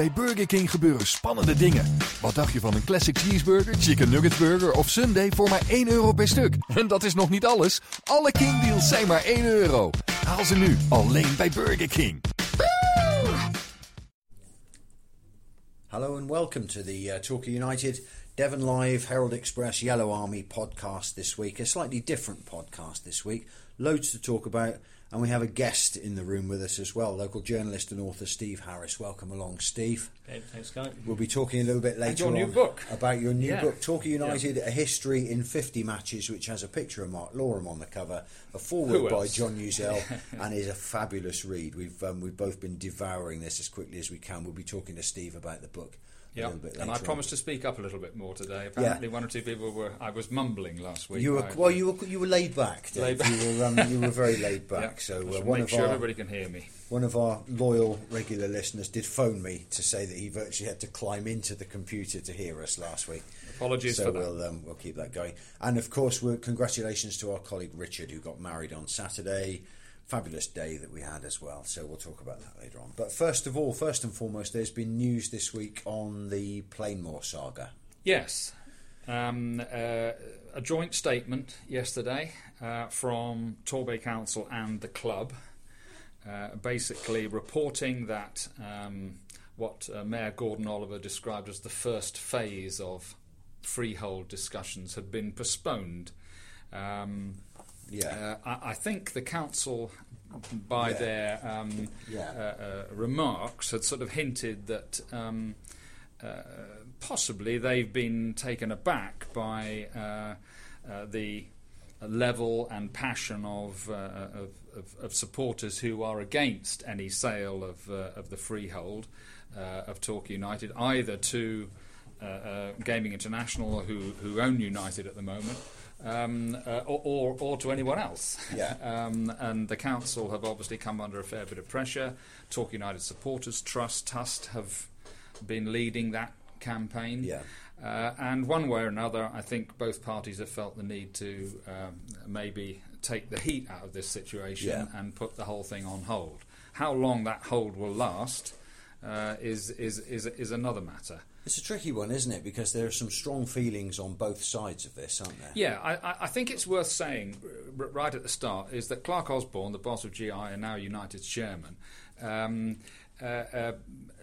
bij Burger King gebeuren spannende dingen. Wat dacht je van een classic cheeseburger, chicken nugget burger of sundae voor maar 1 euro per stuk? En dat is nog niet alles. Alle King deals zijn maar 1 euro. Haal ze nu alleen bij Burger King. Hello and welcome to the uh, Talker United Devon Live Herald Express Yellow Army podcast this week. A slightly different podcast this week. Loads to talk about, and we have a guest in the room with us as well. Local journalist and author Steve Harris. Welcome along, Steve. Okay, thanks, Guy. We'll be talking a little bit later your new on book. about your new Yeah. book, Torquay United: A History in 50 Matches, which has a picture of Mark Loram on the cover, a foreword by? John Newsell, and is a fabulous read. We've um, we've both been devouring this as quickly as we can. We'll be talking to Steve about the book. Yeah, and I on. promised to speak up a little bit more today. Apparently, one or two people were. I was mumbling last week. You were well. You were you were laid back. Laid back. You were um, you were very laid Yeah, back. So uh, one make of sure our everybody can hear me. one of our loyal regular listeners did phone me to say that he virtually had to climb into the computer to hear us last week. Apologies so for that. we'll um, we'll keep that going. And of course, we're, congratulations to our colleague Richard who got married on Saturday. Fabulous day that we had as well. So we'll talk about that later on. But first of all, first and foremost, there's been news this week on the Plainmoor saga. Yes, um, uh, a joint statement yesterday uh, from Torbay Council and the club, uh, basically reporting that um, what uh, Mayor Gordon Oliver described as the first phase of freehold discussions had been postponed. Um, Yeah. uh, I, I think the council, by Yeah. their um, Yeah. uh, uh, remarks, had sort of hinted that um, uh, possibly they've been taken aback by uh, uh, the level and passion of, uh, of, of, of supporters who are against any sale of, uh, of the freehold uh, of Torquay United, either to uh, uh, Gaming International, who, who own United at the moment, um, uh, or, or, or to anyone else. Yeah. um, and the council have obviously come under a fair bit of pressure. Torquay United Supporters Trust, TUST, have been leading that campaign. Yeah. Uh, and one way or another, I think both parties have felt the need to um, maybe take the heat out of this situation Yeah. and put the whole thing on hold. How long that hold will last uh, is, is, is, is another matter. It's a tricky one, isn't it? Because there are some strong feelings on both sides of this, aren't there? Yeah, I, I- think it's worth saying right at the start is that Clarke Osborne, the boss of GI and now United's chairman, um, uh, uh,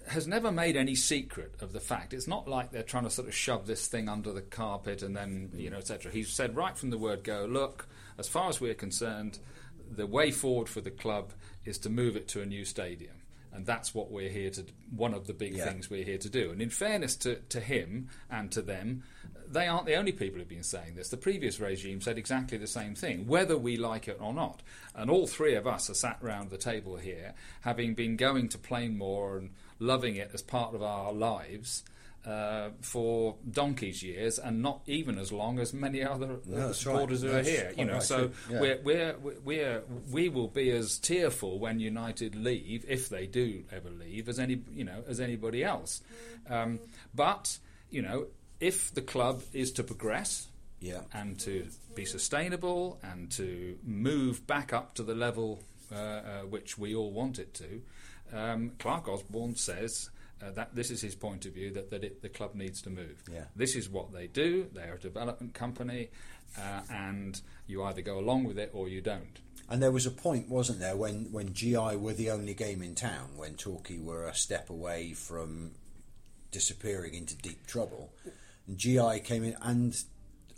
has never made any secret of the fact. It's not like they're trying to sort of shove this thing under the carpet and then, you know, etc. He's said right from the word go, look, as far as we're concerned, the way forward for the club is to move it to a new stadium. And that's what we're here to. One of the big Yeah. things we're here to do. And in fairness to, to him and to them, they aren't the only people who've been saying this. The previous regime said exactly the same thing, whether we like it or not. And all three of us are sat round the table here, having been going to Plainmoor and loving it as part of our lives. Uh, for donkey's years, and not even as long as many other uh, No, that's supporters right. who are here. You know, right, so. Yeah. we're we're, we're, we will be as tearful when United leave, if they do ever leave, as any you know as anybody else. Um, but you know, if the club is to progress Yeah. and to be sustainable and to move back up to the level uh, uh, which we all want it to, um, Clarke Osborne says. Uh, that this is his point of view that, that it, the club needs to move. Yeah. This is what they do. They are a development company, uh, and you either go along with it or you don't. And there was a point, wasn't there, when, when GI were the only game in town, when Torquay were a step away from disappearing into deep trouble. And GI came in, and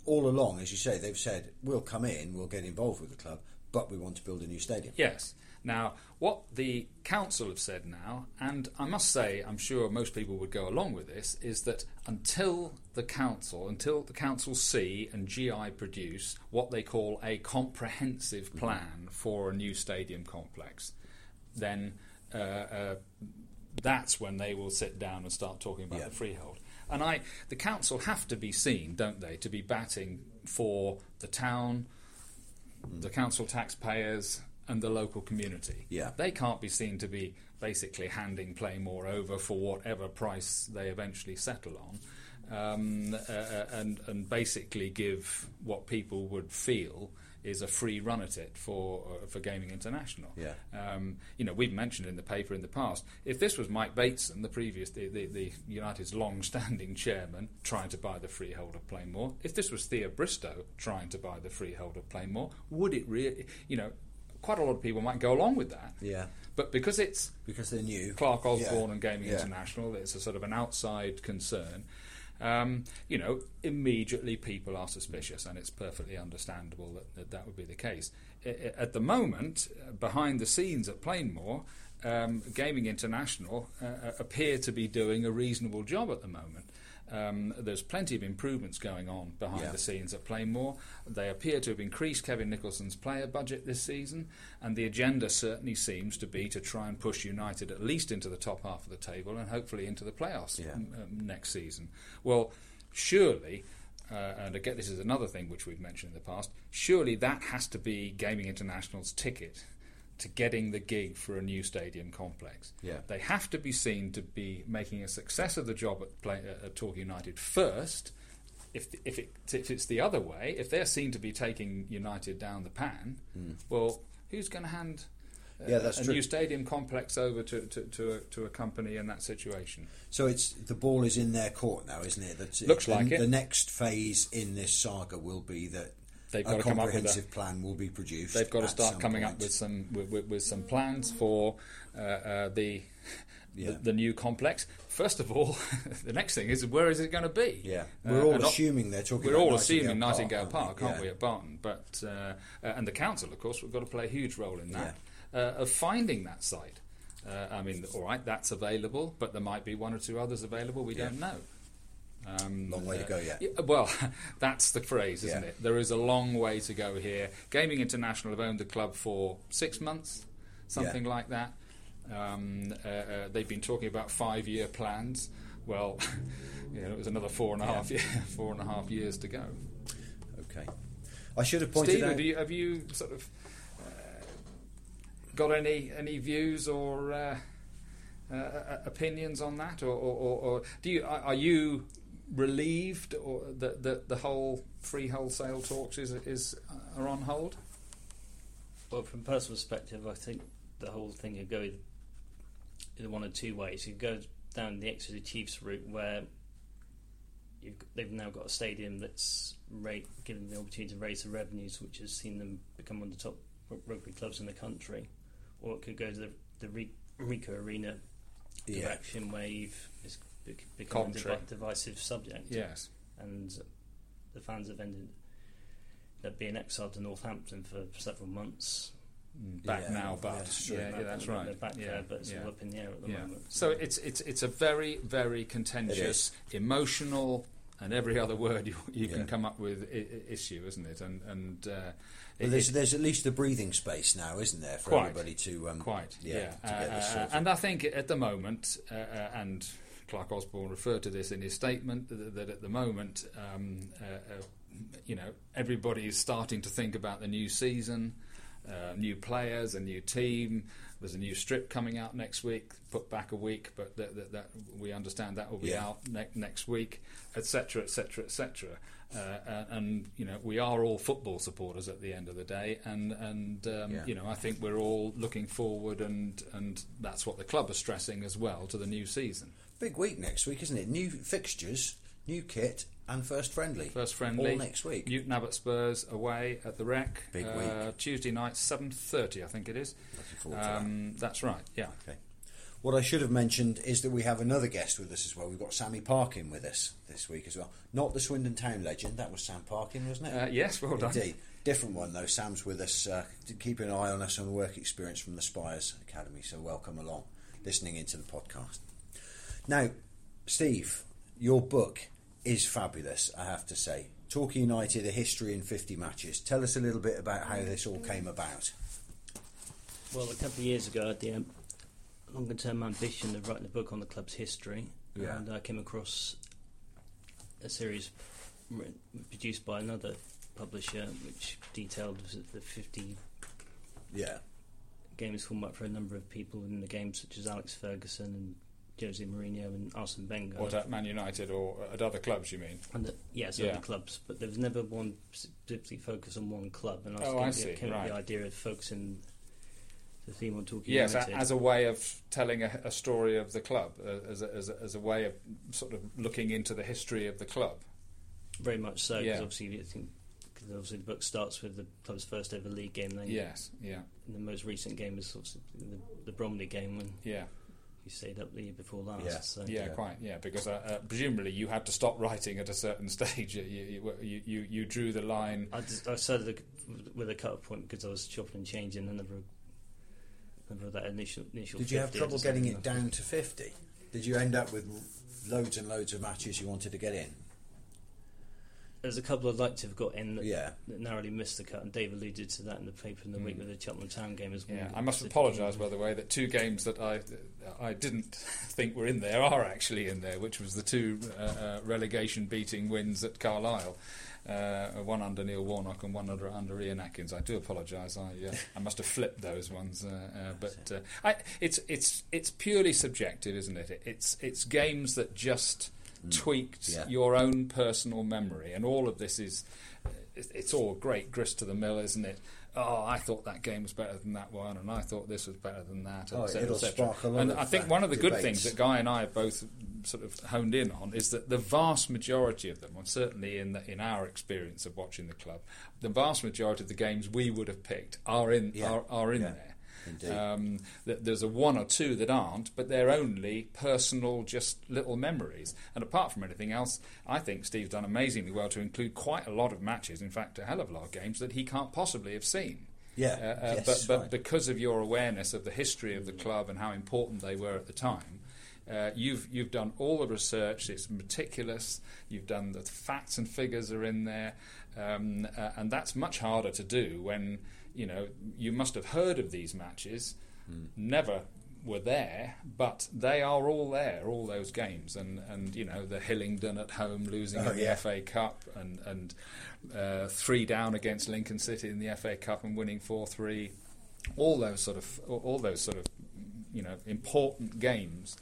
all along, as you say, they've said, we'll come in, we'll get involved with the club, but we want to build a new stadium. Yes. Now, what the council have said now, and I must say, I'm sure most people would go along with this, is that until the council, until the council see and GI produce what they call a comprehensive plan for a new stadium complex, then uh, uh, that's when they will sit down and start talking about Yeah. the freehold. And I, the council have to be seen, don't they, to be batting for the town, the council taxpayers, and the local community. Yeah. They can't be seen to be basically handing Plainmoor over for whatever price they eventually settle on, um, uh, uh, and and basically give what people would feel is a free run at it for uh, for Gaming International. Yeah. Um, you know, we've mentioned in the paper in the past, if this was Mike Bateson, the previous, the, the, the United's long-standing chairman, trying to buy the freehold of Plainmoor, if this was Thea Bristow trying to buy the freehold of Plainmoor, would it really, you know, quite a lot of people might go along with that. Yeah. But because it's Because they're new. Clarke Osborne Yeah. and Gaming Yeah. International. It's a sort of an outside concern. Um, you know, immediately people are suspicious, and it's perfectly understandable that that, that would be the case. I- I- At the moment, uh, behind the scenes at Plainmoor, um, Gaming International uh, uh, appear to be doing a reasonable job at the moment. Um, there's plenty of improvements going on behind Yeah. the scenes at Plainmoor. They appear to have increased Kevin Nicholson's player budget this season, and the agenda certainly seems to be to try and push United at least into the top half of the table and hopefully into the playoffs Yeah. um, um, next season. Well, surely. Uh, and again, this is another thing which we've mentioned in the past. Surely that has to be Gaming International's ticket to getting the gig for a new stadium complex. Yeah. They have to be seen to be making a success of the job at, play, uh, at Torquay United first. If, if, it, if it's the other way, if they're seen to be taking United down the pan, well, who's going to hand uh. Yeah, that's a true. new stadium complex over to, to, to, a, to a company in that situation? So it's the ball is in their court now, isn't it? That Looks the, like it. The next phase in this saga will be that They've a got to come up with a- comprehensive plan will be produced. They've got to start coming point. up with some with, with, some plans for uh, uh, the, Yeah. the the new complex. First of all, the next thing is where is it going to be? Yeah, Uh, we're all and not- assuming they're talking. We're all assuming Nightingale Park, aren't Yeah. we, at Barton? But uh, uh, and the council, of course, we've got to play a huge role in that uh, of finding that site. Uh, I mean, all right, that's available, but there might be one or two others available. We Yeah. don't know. Um, Long way to go yet. yeah, well, that's the phrase, isn't Yeah. it? There is a long way to go here. Gaming International have owned the club for six months, something like that. Um, uh, uh, they've been talking about five-year plans. Well, you know, it was another four and a half, year, four and a half years to go. Okay, I should have pointed Stephen, out. do you, have you sort of uh, got any any views or uh, uh, uh, opinions on that, or, or, or, or do you are, are you relieved or that the, the whole free wholesale talks is is uh, are on hold? Well, from a personal perspective, I think the whole thing could go in one of two ways. You could go down the Exeter Chiefs route, where you've, they've now got a stadium that's rate, given them the opportunity to raise the revenues, which has seen them become one of the top rugby clubs in the country. Or it could go to the, the Re- Ricoh Arena Yeah. direction, where you've it's bec- become a Commentary. divisive subject Yes. and the fans have ended up being exiled to Northampton for several months. Back Yeah, now, but that's yeah, true. yeah, that's They're right. back yeah, there, but it's yeah. all up in the air at the Yeah. moment. So it's it's it's a very very contentious, emotional, and every other word you, you Yeah. can come up with I- I- issue, isn't it? And and uh, Well, it- there's, it- there's at least a breathing space now, isn't there, for Quite. everybody to um, quite yeah, yeah. to get this Uh, sorted. and I think at the moment, uh, uh, and Clarke Osborne referred to this in his statement that, that at the moment, um, uh, uh, you know, everybody is starting to think about the new season. Uh, new players, a new team. There's a new strip coming out next week, put back a week, but that, that, that we understand that will be Yeah. out ne- next week, etc., etc., etc. Uh, And you know, we are all football supporters at the end of the day, and and um, Yeah. you know, I think we're all looking forward, and and that's what the club are stressing as well to the new season. Big week next week, isn't it? New fixtures, new kit, and first friendly. First friendly all next week. Newton Abbot Spurs away at the Rec. Big uh, week. Tuesday night, seven thirty, I think it is. Looking forward to that. Um, that's right. Yeah. Okay. What I should have mentioned is that we have another guest with us as well. We've got Sammy Parkin with us this week as well. Not the Swindon Town legend. That was Sam Parkin, wasn't it? Uh, yes, well done. Indeed. Different one though. Sam's with us, uh, to keep an eye on us on the work experience from the Spires Academy. So welcome along, listening into the podcast. Now, Steve, your book is fabulous. I have to say. Torquay United: A History in 50 Matches. Tell us a little bit about how this all came about. Well, a couple of years ago, at the um, longer term ambition of writing a book on the club's history, Yeah. and I came across a series produced by another publisher which detailed the 50 Yeah. games format for a number of people in the game, such as Alex Ferguson and Jose Mourinho and Arsene Wenger. What at Man United or uh, at other clubs? You mean? And the, yes, Yeah. other clubs, but there was never one specifically focus on one club. And I was Oh, going I see, came up with right. the idea of focusing the theme on talking Yes, a, United. as a way of telling a, a story of the club, uh, as, a, as, a, as a way of sort of looking into the history of the club. Very much so, because Yeah. obviously, I think, cause obviously the book starts with the club's first ever league game. Then Yes, yeah, the most recent game is obviously the, the Bromley game when yeah, you stayed up the year before last. Yeah. So. yeah, Yeah. quite, yeah. Because uh, uh, presumably you had to stop writing at a certain stage. You, you, you, you, you drew the line. I, just, I started the- with a cut-off point because I was chopping and changing and never, never that initial initial. Did you have 50, I trouble getting it down to 50? Did you end up with loads and loads of matches you wanted to get in? There's a couple I'd like to have got in that, Yeah. that narrowly missed the cut, and Dave alluded to that in the paper in the week with the Cheltenham Town game as well. Mm. Yeah, I must apologise, by the way, that two games that I I didn't think were in there are actually in there, which was the two uh, uh, relegation beating wins at Carlisle. Uh, one under Neil Warnock and one under under Ian Atkins. I do apologise. I uh, I must have flipped those ones, uh, uh, but uh, I, it's it's it's purely subjective, isn't it? It- It's it's games that just tweaked Yeah. your own personal memory, and all of this is it's all great grist to the mill, isn't it? Oh, I thought that game was better than that one, and I thought this was better than that. Oh, et cetera, it'll et cetera. spark a lot And I think one of the good things that Guy and I have both sort of honed in on is that the vast majority of them, and certainly in the, in our experience of watching the club, the vast majority of the games we would have picked are in Yeah. are, are in Yeah. there. Um, th- there's a one or two that aren't, but they're only personal, just little memories. And apart from anything else, I think Steve's done amazingly well to include quite a lot of matches. In fact, a hell of a lot of games that he can't possibly have seen. Yeah, Uh, uh, yes, but but right. because of your awareness of the history of the club and how important they were at the time, uh, you've you've done all the research. It's meticulous. You've done the facts and figures are in there, um, uh, and that's much harder to do when you know you must have heard of these matches, Hmm. never were there, but they are all there, all those games, and, and you know the Hillingdon at home losing Oh, in the yeah. FA Cup, and and uh, three down against Lincoln City in the FA Cup and winning four three, all those sort of all those sort of you know important games,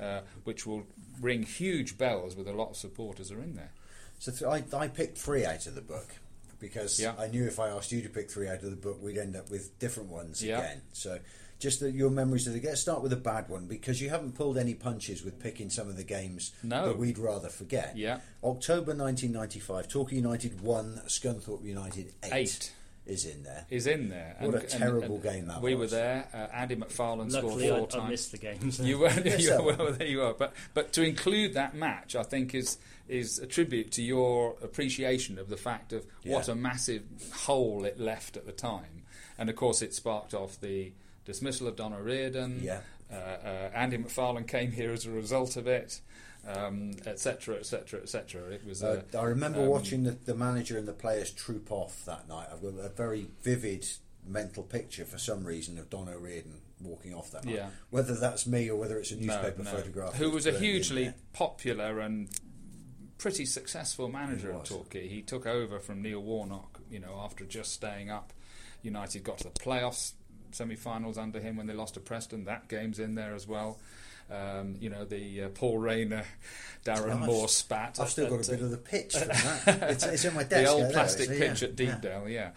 uh, which will ring huge bells with a lot of supporters are in there. So th- I, I picked three out of the book because Yeah. I knew if I asked you to pick three out of the book, we'd end up with different ones Yeah. again. So just the, your memories of the game. Start with a bad one because you haven't pulled any punches with picking some of the games No. that we'd rather forget. Yeah. October 1995, Torquay United one, Scunthorpe United eight, Eight. Is in there. Is in there. What a terrible game that we was. We were there. Uh, Andy McFarlane Luckily, scored I, four I times. missed the games. You were, you that were one. there you are. But but to include that match, I think is is a tribute to your appreciation of the fact of what a massive hole it left at the time, and of course it sparked off the dismissal of Don O'Riordan. Yeah. Uh, uh, Andy McFarlane came here as a result of it, etc., etc., etc. It was. Uh, Uh, I remember um, watching the, the manager and the players troop off that night. I've got a very vivid mental picture for some reason of Don O'Riordan walking off that night. Yeah. Whether that's me or whether it's a newspaper no. photograph. Who was a hugely popular and pretty successful manager at. Torquay. He took over from Neil Warnock, you know, after just staying up. United got to the playoffs semi-finals under him when they lost to Preston. That game's in there as well. Um, you know the uh, Paul Rayner, Darren I've- Moore spat. I've still got a bit uh, of the pitch from that. It's, it's in my desk. the old over there, plastic pitch yeah. at Yeah. Deepdale. Yeah.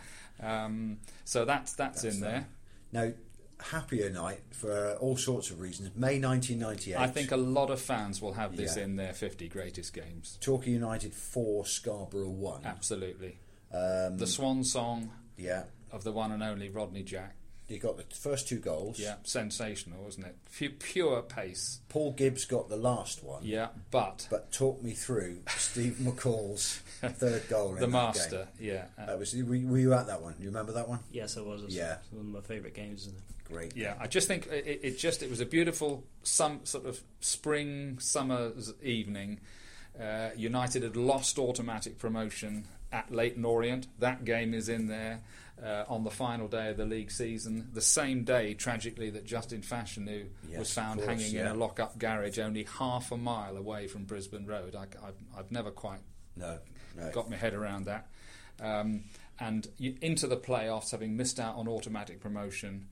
Um, so that's that's, That's in that. there. Now, happier night for all sorts of reasons. May 1998. I think a lot of fans will have this Yeah. in their 50 greatest games. Torquay United 4, Scarborough 1. Absolutely. Um, The swan song yeah. of the one and only Rodney Jack. You got the first two goals. Yeah, sensational, wasn't it? Pu- pure pace. Paul Gibbs got the last one. Yeah, but But talk me through Steve McCall's third goal in the that master. game. Yeah, uh, That was. Were you were you at that one? You remember that one? yes, I was. It's Yeah. one of my favourite games. Great. yeah. I just think it, it- it just it was a beautiful some sort of spring summer's evening. Uh, United had lost automatic promotion at Leyton Orient. That game is in there uh, on the final day of the league season. The same day, tragically, that Justin Fashanu Yes, was found course, hanging in a lock-up garage only half a mile away from Brisbane Road. I, have I've never quite No. no. got my head around that. Um, and into the playoffs, having missed out on automatic promotion,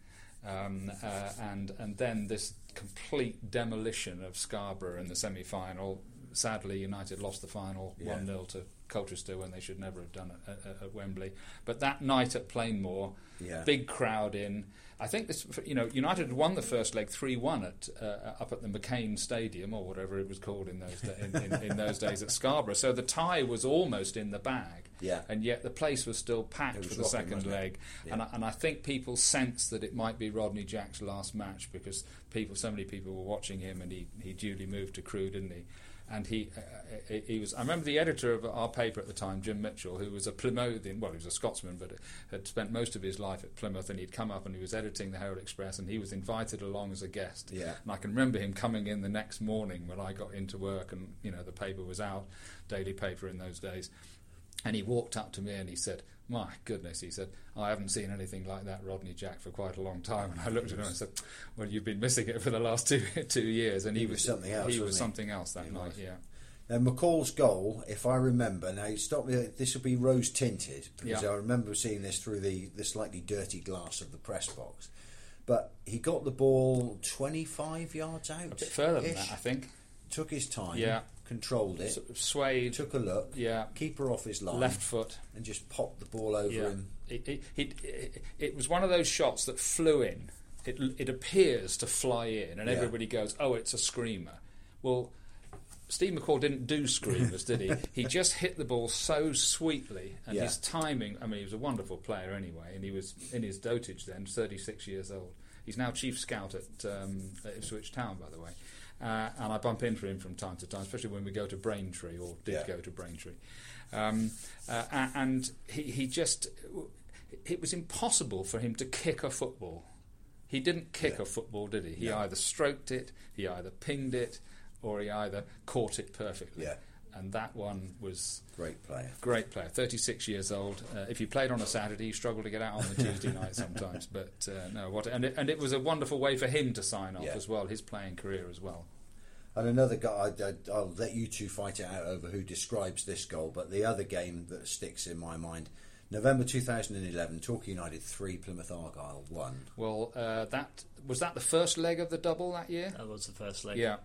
um, uh, and and then this complete demolition of Scarborough in the semi final. Sadly, United lost the final Yeah. 1 0 to Colchester when they should never have done it at, at, Wembley. But that night at Plainmoor, Yeah. big crowd in. I think this, you know, United won the first leg three one at uh, up at the McCain Stadium or whatever it was called in those da- in, in, in those days at Scarborough. So the tie was almost in the bag, Yeah. and yet the place was still packed was for the rocking, second leg. Yeah. And I, and I think people sensed that it might be Rodney Jack's last match because people, so many people were watching him, and he, he duly moved to Crewe, didn't he? And he, uh, he he was. I remember the editor of our paper at the time, Jim Mitchell, who was a Plymouthian. Well, he was a Scotsman, but had spent most of his life at Plymouth, and he'd come up and he was editing the Herald Express, and he was invited along as a guest. Yeah. And I can remember him coming in the next morning when I got into work, and you know the paper was out, daily paper in those days. And he walked up to me and he said, "My goodness," he said, oh, "I haven't seen anything like that Rodney Jack for quite a long time." And I looked at him and said, "Well, you've been missing it for the last two two years." And he, He was something else, He was he? something else that He night. was. Yeah. Now McCall's goal, if I remember, now stop me. This will be rose tinted because Yeah. I remember seeing this through the, the slightly dirty glass of the press box. But he got the ball twenty five yards out, A bit further than that, I think. Took his time, Yeah. Controlled it, of swayed. took a look, yeah. keeper off his line, Left foot. and just popped the ball over Yeah. him. It, it, it, it, it was one of those shots that flew in. It, it appears to fly in, and Yeah. everybody goes, "Oh, it's a screamer." Well, Steve McCall didn't do screamers, did he? He just hit the ball so sweetly, and Yeah. his timing. I mean, he was a wonderful player anyway, and he was in his dotage then, 36 years old. He's now chief scout at, um, at Ipswich Town, by the way. Uh, and I bump into him from time to time, especially when we go to Braintree or did Yeah. go to Braintree. Um, uh, and he, he just, it was impossible for him to kick a football. He didn't kick Yeah. a football, did he? He No. either stroked it, he either pinged it, or he either caught it perfectly. Yeah. And that one was Great player. great player, 36 years old. Uh, if you played on a Saturday, you struggled to get out on the Tuesday night sometimes. But uh, no, what and it, and it was a wonderful way for him to sign off Yeah. as well, his playing career as well. And another guy, I, I, I'll let you two fight it out over who describes this goal, but the other game that sticks in my mind November 2011, Torquay United 3, Plymouth Argyle 1. Well, uh, that was that the first leg of the double that year. That was the first leg. Yeah,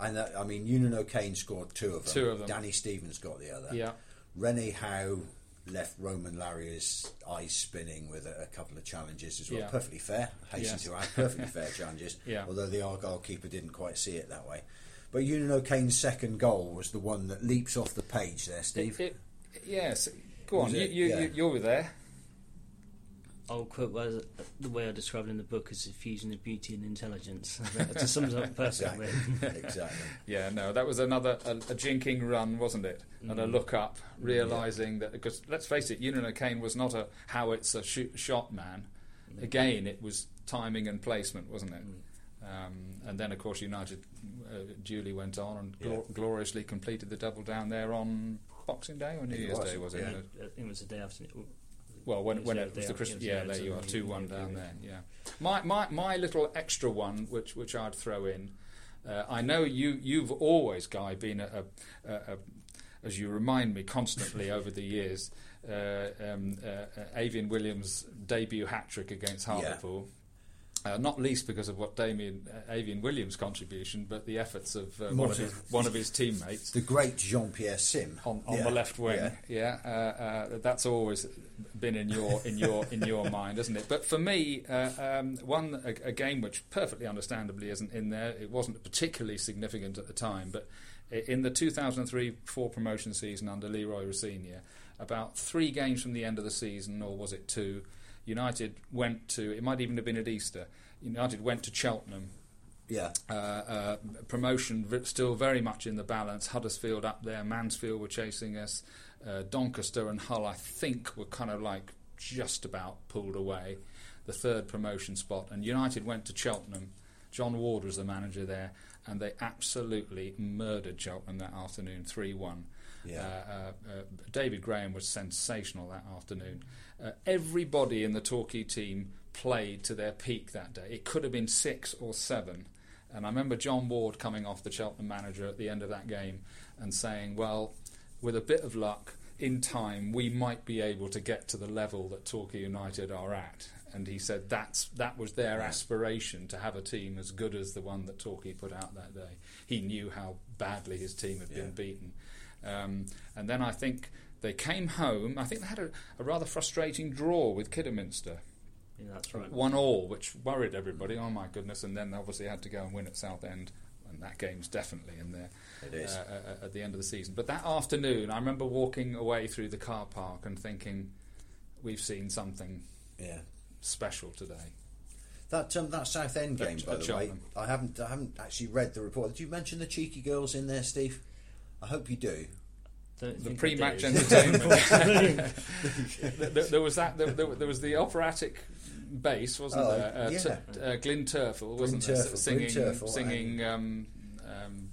And that, I mean, Eunan O'Kane scored two of them. Two of them. Danny Stevens got the other. yeah. Rene Howe left Romain Larrieu's eyes spinning with a, a couple of challenges as well. Yeah. Perfectly fair. Hasten Yes. to add, perfectly fair challenges. Yeah. Although the Argyle keeper didn't quite see it that way. But Eunan O'Kane's second goal was the one that leaps off the page there, Steve. It, it, yes, go on. Was You, it? you, Yeah. you, you were there. I'll quote what- the way I described it in the book as a fusion of beauty and intelligence. That sums up perfectly. exactly. exactly. Yeah, no, that was another a, a jinking run, wasn't it? And a Mm. look up, realizing that because let's face it, Eunan O'Kane was not a howitzer shoot, shot man. Mm. Again, it was timing and placement, wasn't it? Um, and then, of course, United uh, duly went on and glor- Yeah. gloriously completed the double down there on Boxing Day or New It Year's was, Day, was it? yeah. It was the day after. Well, when, It was when the it was the Christmas, yeah, there you are, two one down there. Yeah, my my my little extra one, which which I'd throw in. Uh, I know you you've always, Guy, been a, a, a, as you remind me constantly over the years. Uh, um, uh, uh, Eifion Williams' debut hat trick against Yeah. Uh, not least because of what Damien uh, Eifion Williams' contribution, but the efforts of uh, one, of his, one of his teammates The great Jean Pierre Sim. on, on Yeah. the left wing. Yeah. Yeah, uh, uh, that's always been in your in your in your mind, isn't it? But for me, uh, um, one a, a game which perfectly understandably isn't in there. It wasn't particularly significant at the time, but in the 2003-4 promotion season under Leroy Rosenior, about three games from the end of the season, or was it two? United went to. It might even have been at Easter. United went to Cheltenham Yeah. uh, uh, promotion v- still very much in the balance. Huddersfield up there, Mansfield were chasing us. Uh, Doncaster and Hull, I think, were kind of like just about pulled away. The third promotion spot, and United went to Cheltenham. John Ward was the manager there, and they absolutely murdered Cheltenham that afternoon, three-one. Yeah. Uh, uh, uh, David Graham was sensational that afternoon. Uh, everybody in the Torquay team played to their peak that day. It could have been six or seven. And I remember John Ward coming off the Cheltenham manager at the end of that game and saying, well, with a bit of luck, in time we might be able to get to the level that Torquay United are at. And he said that's that was their aspiration to have a team as good as the one that Torquay put out that day. He knew how badly his team had been Yeah. beaten, um, and then I think they came home. I think they had a, a rather frustrating draw with Kidderminster, Yeah, that's right. one all, which worried everybody. Oh my goodness! And then they obviously had to go and win at Southend, and that game's definitely in there It is. uh, uh, at the end of the season. But that afternoon, I remember walking away through the car park and thinking, "We've seen something yeah. special today." That um, that Southend game, At- by at the way, I haven't I haven't actually read the report. Did you mention the cheeky girls in there, Steve? I hope you do. Don't The pre-match do. entertainment. there, there was that. There, there, there was the operatic bass, wasn't Oh, there? Uh, yeah. t- uh, Glyn Terfel, wasn't Glyn there? Terfel, singing, Glyn Terfel, singing. Um, um,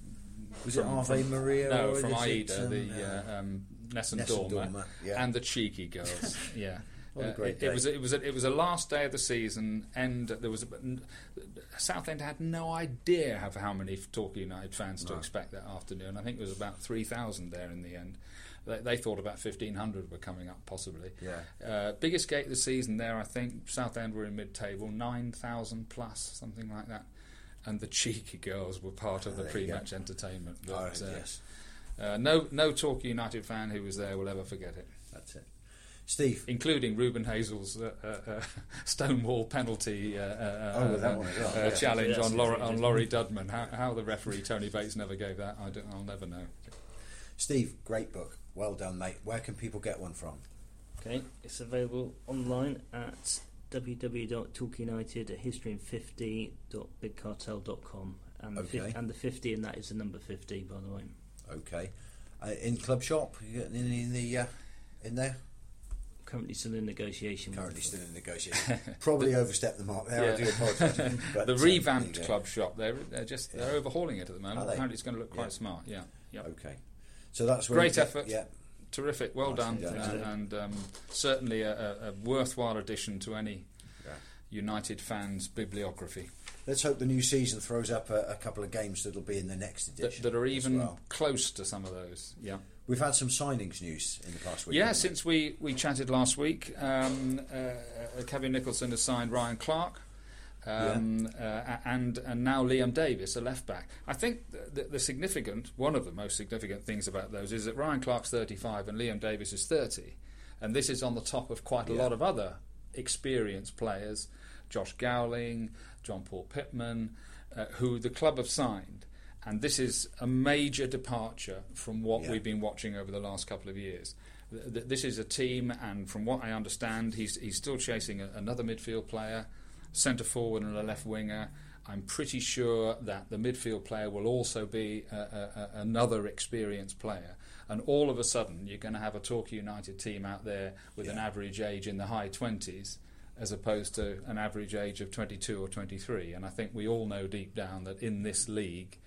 Was it Ave Maria? No, or from is it, Aida, um, the uh, um, Nessun Nessun Dorma, Dorma, yeah. and the Cheeky Girls. yeah. What a Uh, great it, day. it was it was a, it was a last day of the season, and there was a, Southend had no idea of how many Torquay United fans to No. expect that afternoon. I think it was about three thousand there in the end. They, they thought about fifteen hundred were coming up possibly. Yeah. Uh, biggest gate of the season there, I think. Southend were in mid-table, nine thousand plus, something like that. And the cheeky girls were part of Ah, the pre-match entertainment. Oh, But, uh, yes, uh, no, no Torquay United fan who was there will ever forget it, that's it. Steve. including Reuben Hazell's uh, uh, uh, Stonewall penalty uh, uh, Oh, with that one as well, yeah. challenge on, Laura, on. Laurie Dudman. How, how the referee Tony Bates never gave that, I don't, I'll never know. Steve, great book. Well done, mate. Where can people get one from? Okay, it's available online at www.talkinunited.historyand50.bigcartel.com and, the fif- Okay. and the 50 and that is the number 50 by the way. Okay. Uh, in club shop, you getting any in the uh, in there? Currently still in negotiation. Currently still in negotiation. Probably overstepped the mark there. I Yeah. do apologise. The um, revamped there you go. club shop, they're, they're just they're Yeah. overhauling it at the moment. Are they? Apparently, it's going to look quite Yeah. smart. Yeah, yeah. Okay. So that's where Great you get- effort. Yeah. Terrific, well Nicely done, done. and, and um, certainly a, a, a worthwhile addition to any Yeah. United fans' bibliography Let's hope the new season throws up a, a couple of games that'll be in the next edition. that are even well. close to some of those. Yeah, We've had some signings news in the past week. yeah. Since we, we chatted last week, um, uh, uh, Kevin Nicholson has signed Ryan Clark. Um, uh, and and now Liam Davis, a left back. I think the, the, the significant, one of the most significant things about those is that Ryan Clark's 35 and Liam Davis is 30, and this is on the top of quite a Yeah. lot of other experienced players, Josh Gowling, John Paul Pittman, uh, who the club have signed. And this is a major departure from what Yeah. we've been watching over the last couple of years. Th- th- This is a team, and from what I understand, he's, he's still chasing a, another midfield player, centre forward, and a left winger. I'm pretty sure that the midfield player will also be a, a, another experienced player. And all of a sudden, you're going to have a Torquay United team out there with an average age in the high 20s as opposed to an average age of 22 or 23. And I think we all know deep down that in this league,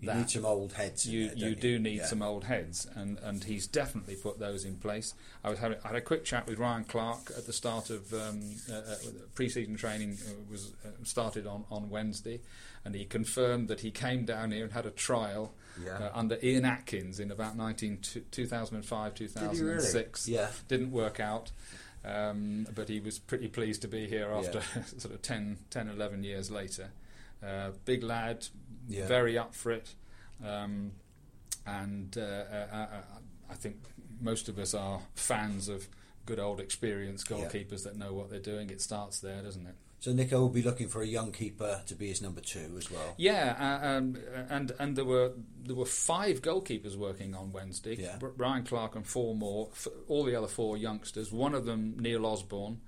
You need some old heads. you there, you don't do need Yeah. some old heads, and, and he's definitely put those in place. I was having, I had a quick chat with Ryan Clark at the start of um, uh, uh, pre-season training uh, was uh, started on, on Wednesday, and he confirmed that he came down here and had a trial Yeah. uh, under Ian Atkins in about 19, 2005 2006. Yeah. Didn't work out. Um, but he was pretty pleased to be here after sort of 10, 10, 11 years later. Uh, big lad, Yeah. very up for it. Um, and uh, uh, uh, I think most of us are fans of good old experienced Yeah. goalkeepers that know what they're doing. It starts there, doesn't it? So Nico will be looking for a young keeper to be his number two as well. Yeah, uh, um, and and there were there were five goalkeepers working on Wednesday. Yeah. Brian Clark and four more. All the other four youngsters. One of them, Neil Osborne,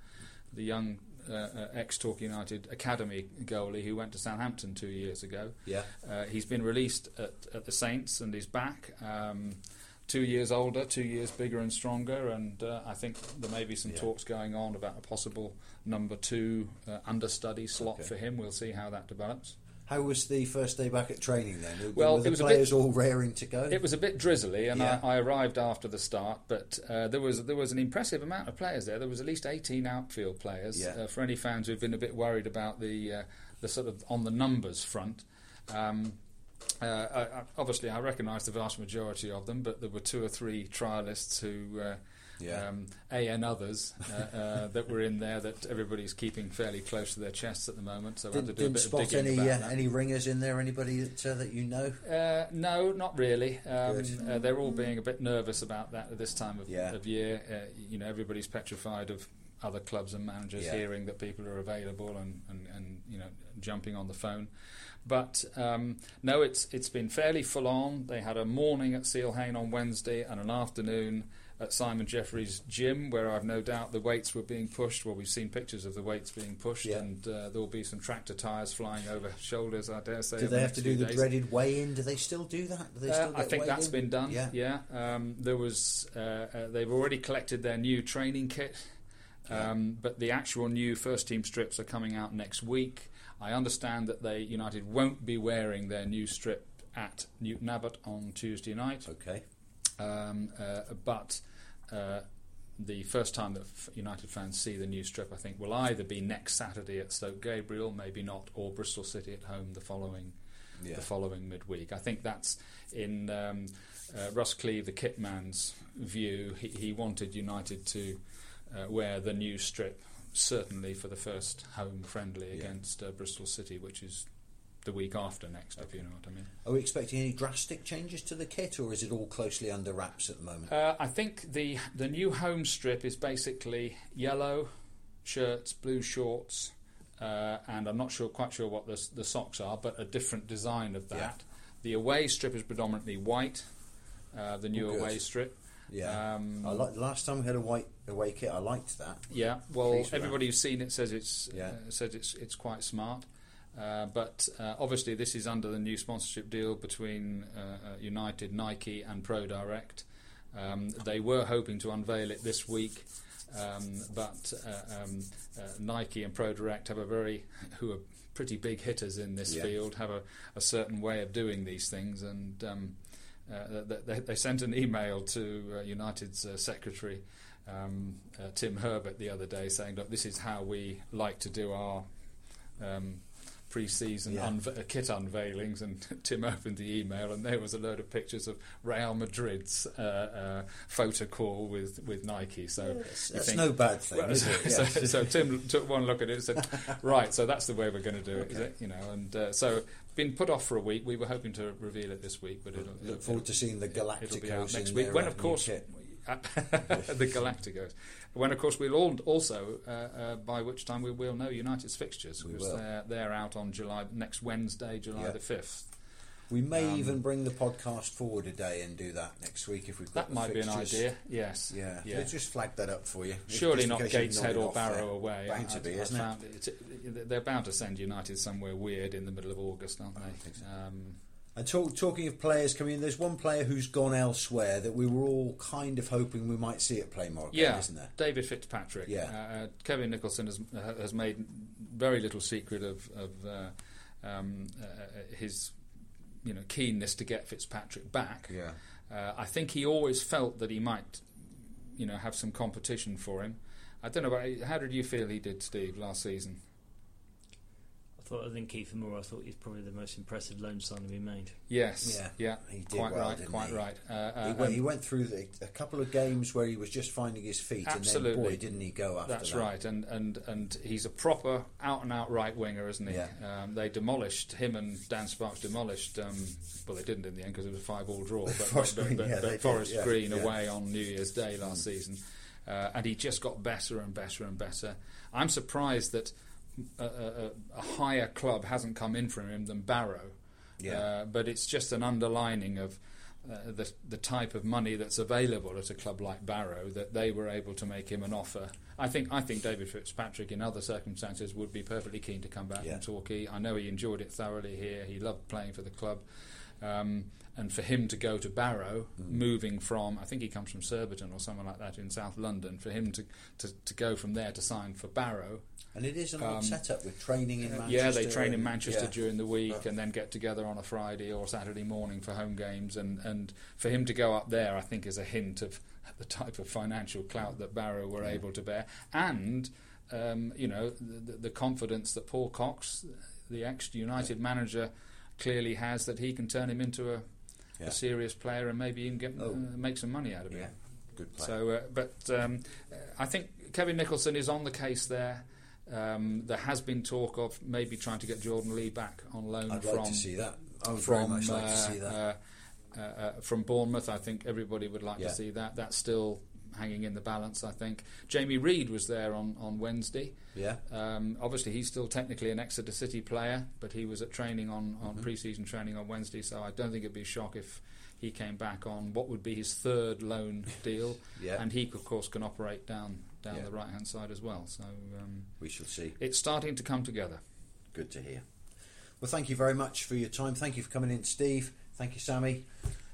the young uh, uh, ex Torquay United academy goalie who went to Southampton two years ago. Yeah. Uh, he's been released at, at the Saints and he's back. Um, two years older, two years bigger and stronger, and uh, I think there may be some Yeah. talks going on about a possible number two uh, understudy slot Okay. for him. We'll see how that develops. How was the first day back at training then? Well, were the it was a players bit- all raring to go? It was a bit drizzly, and Yeah. I, I arrived after the start. But uh, there was there was an impressive amount of players there. There was at least eighteen outfield players. Yeah. Uh, for any fans who've been a bit worried about the uh, the sort of on the numbers front, um, uh, I, obviously, I recognise the vast majority of them, but there were two or three trialists who, uh, Yeah. um, A and others, uh, uh, that were in there that everybody's keeping fairly close to their chests at the moment. So I had to Didn't, do a didn't bit of spot digging any uh, any ringers in there. Anybody that uh, that you know? Uh, no, not really. Um, they're all being a bit nervous about that at this time of, Yeah. of year. Uh, you know, everybody's petrified of other clubs and managers Yeah. hearing that people are available and, and, and you know jumping on the phone. But um, no, it's it's been fairly full on. They had a morning at Seale-Hayne on Wednesday and an afternoon at Simon Jeffrey's gym, where I've no doubt the weights were being pushed. Well, we've seen pictures of the weights being pushed, Yeah. and uh, there will be some tractor tyres flying over shoulders. I dare say. Do they the have to do the days. dreaded weigh-in? Do they still do that? Do they Uh, still I think that's in? been done. Yeah. Yeah, Um, there was. Uh, uh, they've already collected their new training kit, um, but the actual new first team strips are coming out next week. I understand that they United won't be wearing their new strip at Newton Abbot on Tuesday night, Okay. um, uh, but. Uh, the first time that f- United fans see the new strip, I think, will either be next Saturday at Stoke Gabriel, maybe not, or Bristol City at home the following Yeah. the following midweek. I think that's in um, uh, Russ Cleve, the kit man's view. He, he wanted United to uh, wear the new strip, certainly for the first home friendly Yeah. against uh, Bristol City, which is the week after next, if you know what I mean. Are we expecting any drastic changes to the kit, or is it all closely under wraps at the moment? Uh, I think the the new home strip is basically yellow shirts, blue shorts, uh, and I'm not sure quite sure what the the socks are, but a different design of that. Yeah. The away strip is predominantly white. Uh, the new away strip. Yeah. um, I like last time we had a white away kit. I liked that. Yeah, well, everybody who's seen it says it's Yeah. uh, says it's it's quite smart. Uh, but uh, obviously, this is under the new sponsorship deal between uh, uh, United, Nike, and ProDirect. Um, they were hoping to unveil it this week, um, but uh, um, uh, Nike and ProDirect have a very who are pretty big hitters in this Yeah. field have a, a certain way of doing these things, and um, they, they sent an email to uh, United's uh, secretary. Um, uh, Tim Herbert the other day saying, "Look, this is how we like to do our um, pre-season Yeah. unve- uh, kit unveilings." And Tim opened the email, and there was a load of pictures of Real Madrid's uh, uh, photo call with, with Nike. So you That's think- no bad thing, well, is so, it? so, Yeah. so Tim took one look at it and said, "Right, so that's the way we're going to do it, is it?" You know, and uh, so been put off for a week. We were hoping to reveal it this week, but it'll, Look forward to seeing the it'll Galacticos next week. When, of course, the Galacticos. When, of course, we'll all also uh, uh, by which time we will know United's fixtures because they're they're out on July next Wednesday, July Yeah. the fifth. We may Um, even bring the podcast forward a day and do that next week if we've got That might be an idea. Yes. Yeah, Yeah. Let's just flag that up for you. Surely not Gateshead or Barrow away. Bound to be, I isn't it? found it- They're bound to send United somewhere weird in the middle of August, aren't they? think so. Um, And talk, talking of players coming in, there's one player who's gone elsewhere that we were all kind of hoping we might see at Plainmoor again, yeah, isn't there? David Fitzpatrick. Yeah. Uh, uh, Kevin Nicholson has uh, has made very little secret of, of uh, um, uh, uh, his you know keenness to get Fitzpatrick back. Yeah. Uh, I think he always felt that he might, you know, have some competition for him. I don't know. About, how did you feel he did, Steve, last season? I thought, I think Kieffer Moore, I thought he's probably the most impressive loan signing we made. Yes. Yeah, Yeah. he did quite well, right. didn't Quite he? right. Uh, he, uh, went, he went through the, a couple of games where he was just finding his feet, and Absolutely. then boy, didn't he go after that. That's that? right, and, and and he's a proper out and out right winger, isn't he? Yeah. Um, they demolished him and Dan Sparkes demolished. Um, well, they didn't in the end because it was a five all draw. But, Forest but, Green, but, yeah, but they did, Forest yeah, Green yeah. Mm. away on New Year's Day last season, uh, and he just got better and better and better. I'm surprised that a, a, a higher club hasn't come in from him than Barrow. Yeah. Uh, but it's just an underlining of uh, the the type of money that's available at a club like Barrow that they were able to make him an offer. I think I think David Fitzpatrick in other circumstances would be perfectly keen to come back Yeah. from Torquay. I know he enjoyed it thoroughly here. He loved playing for the club. Um, and for him to go to Barrow, Mm. moving from, I think he comes from Surbiton or somewhere like that in South London, for him to, to, to go from there to sign for Barrow, And it is an odd Um, setup with training in Manchester. yeah, they train in Manchester yeah. during the week and then get together on a Friday or Saturday morning for home games. And, and for him to go up there, I think, is a hint of the type of financial clout that Barrow were able to bear. And, um, you know, the, the confidence that Paul Cox, the ex United manager, clearly has that he can turn him into a, Yeah. a serious player and maybe even get Oh. uh, make some money out of it. Yeah, good play. So, uh, but um, I think Kevin Nicholson is on the case there. Um, there has been talk of maybe trying to get Jordan Lee back on loan I'd from like to see that. I would very much like to uh, see that. uh, uh, uh, from Bournemouth. I think everybody would like Yeah. to see that. That's still hanging in the balance. I think Jamie Reid was there on, on Wednesday. yeah, Um, obviously, he's still technically an Exeter City player, but he was at training on, on Mm-hmm. pre-season training on Wednesday. So I don't think it'd be a shock if he came back on what would be his third loan deal, Yeah. and he of course can operate down down Yeah. the right hand side as well. So um, we shall see. it's starting to come together. Good to hear. Well, thank you very much for your time. Thank you for coming in, Steve. Thank you, Sammy.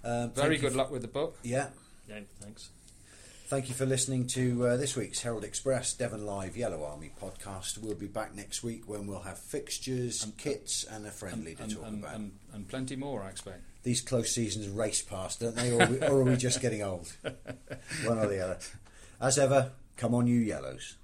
Um, Very good luck with the book. Yeah. Yeah, thanks. Thank you for listening to uh, this week's Herald Express Devon Live Yellow Army podcast. We'll be back next week when we'll have fixtures, and, kits, and a friendly to and, talk and, about. and, and plenty more, I expect. These close seasons race past, don't they? Or, we, or are we just getting old? One or the other. As ever, come on, you yellows.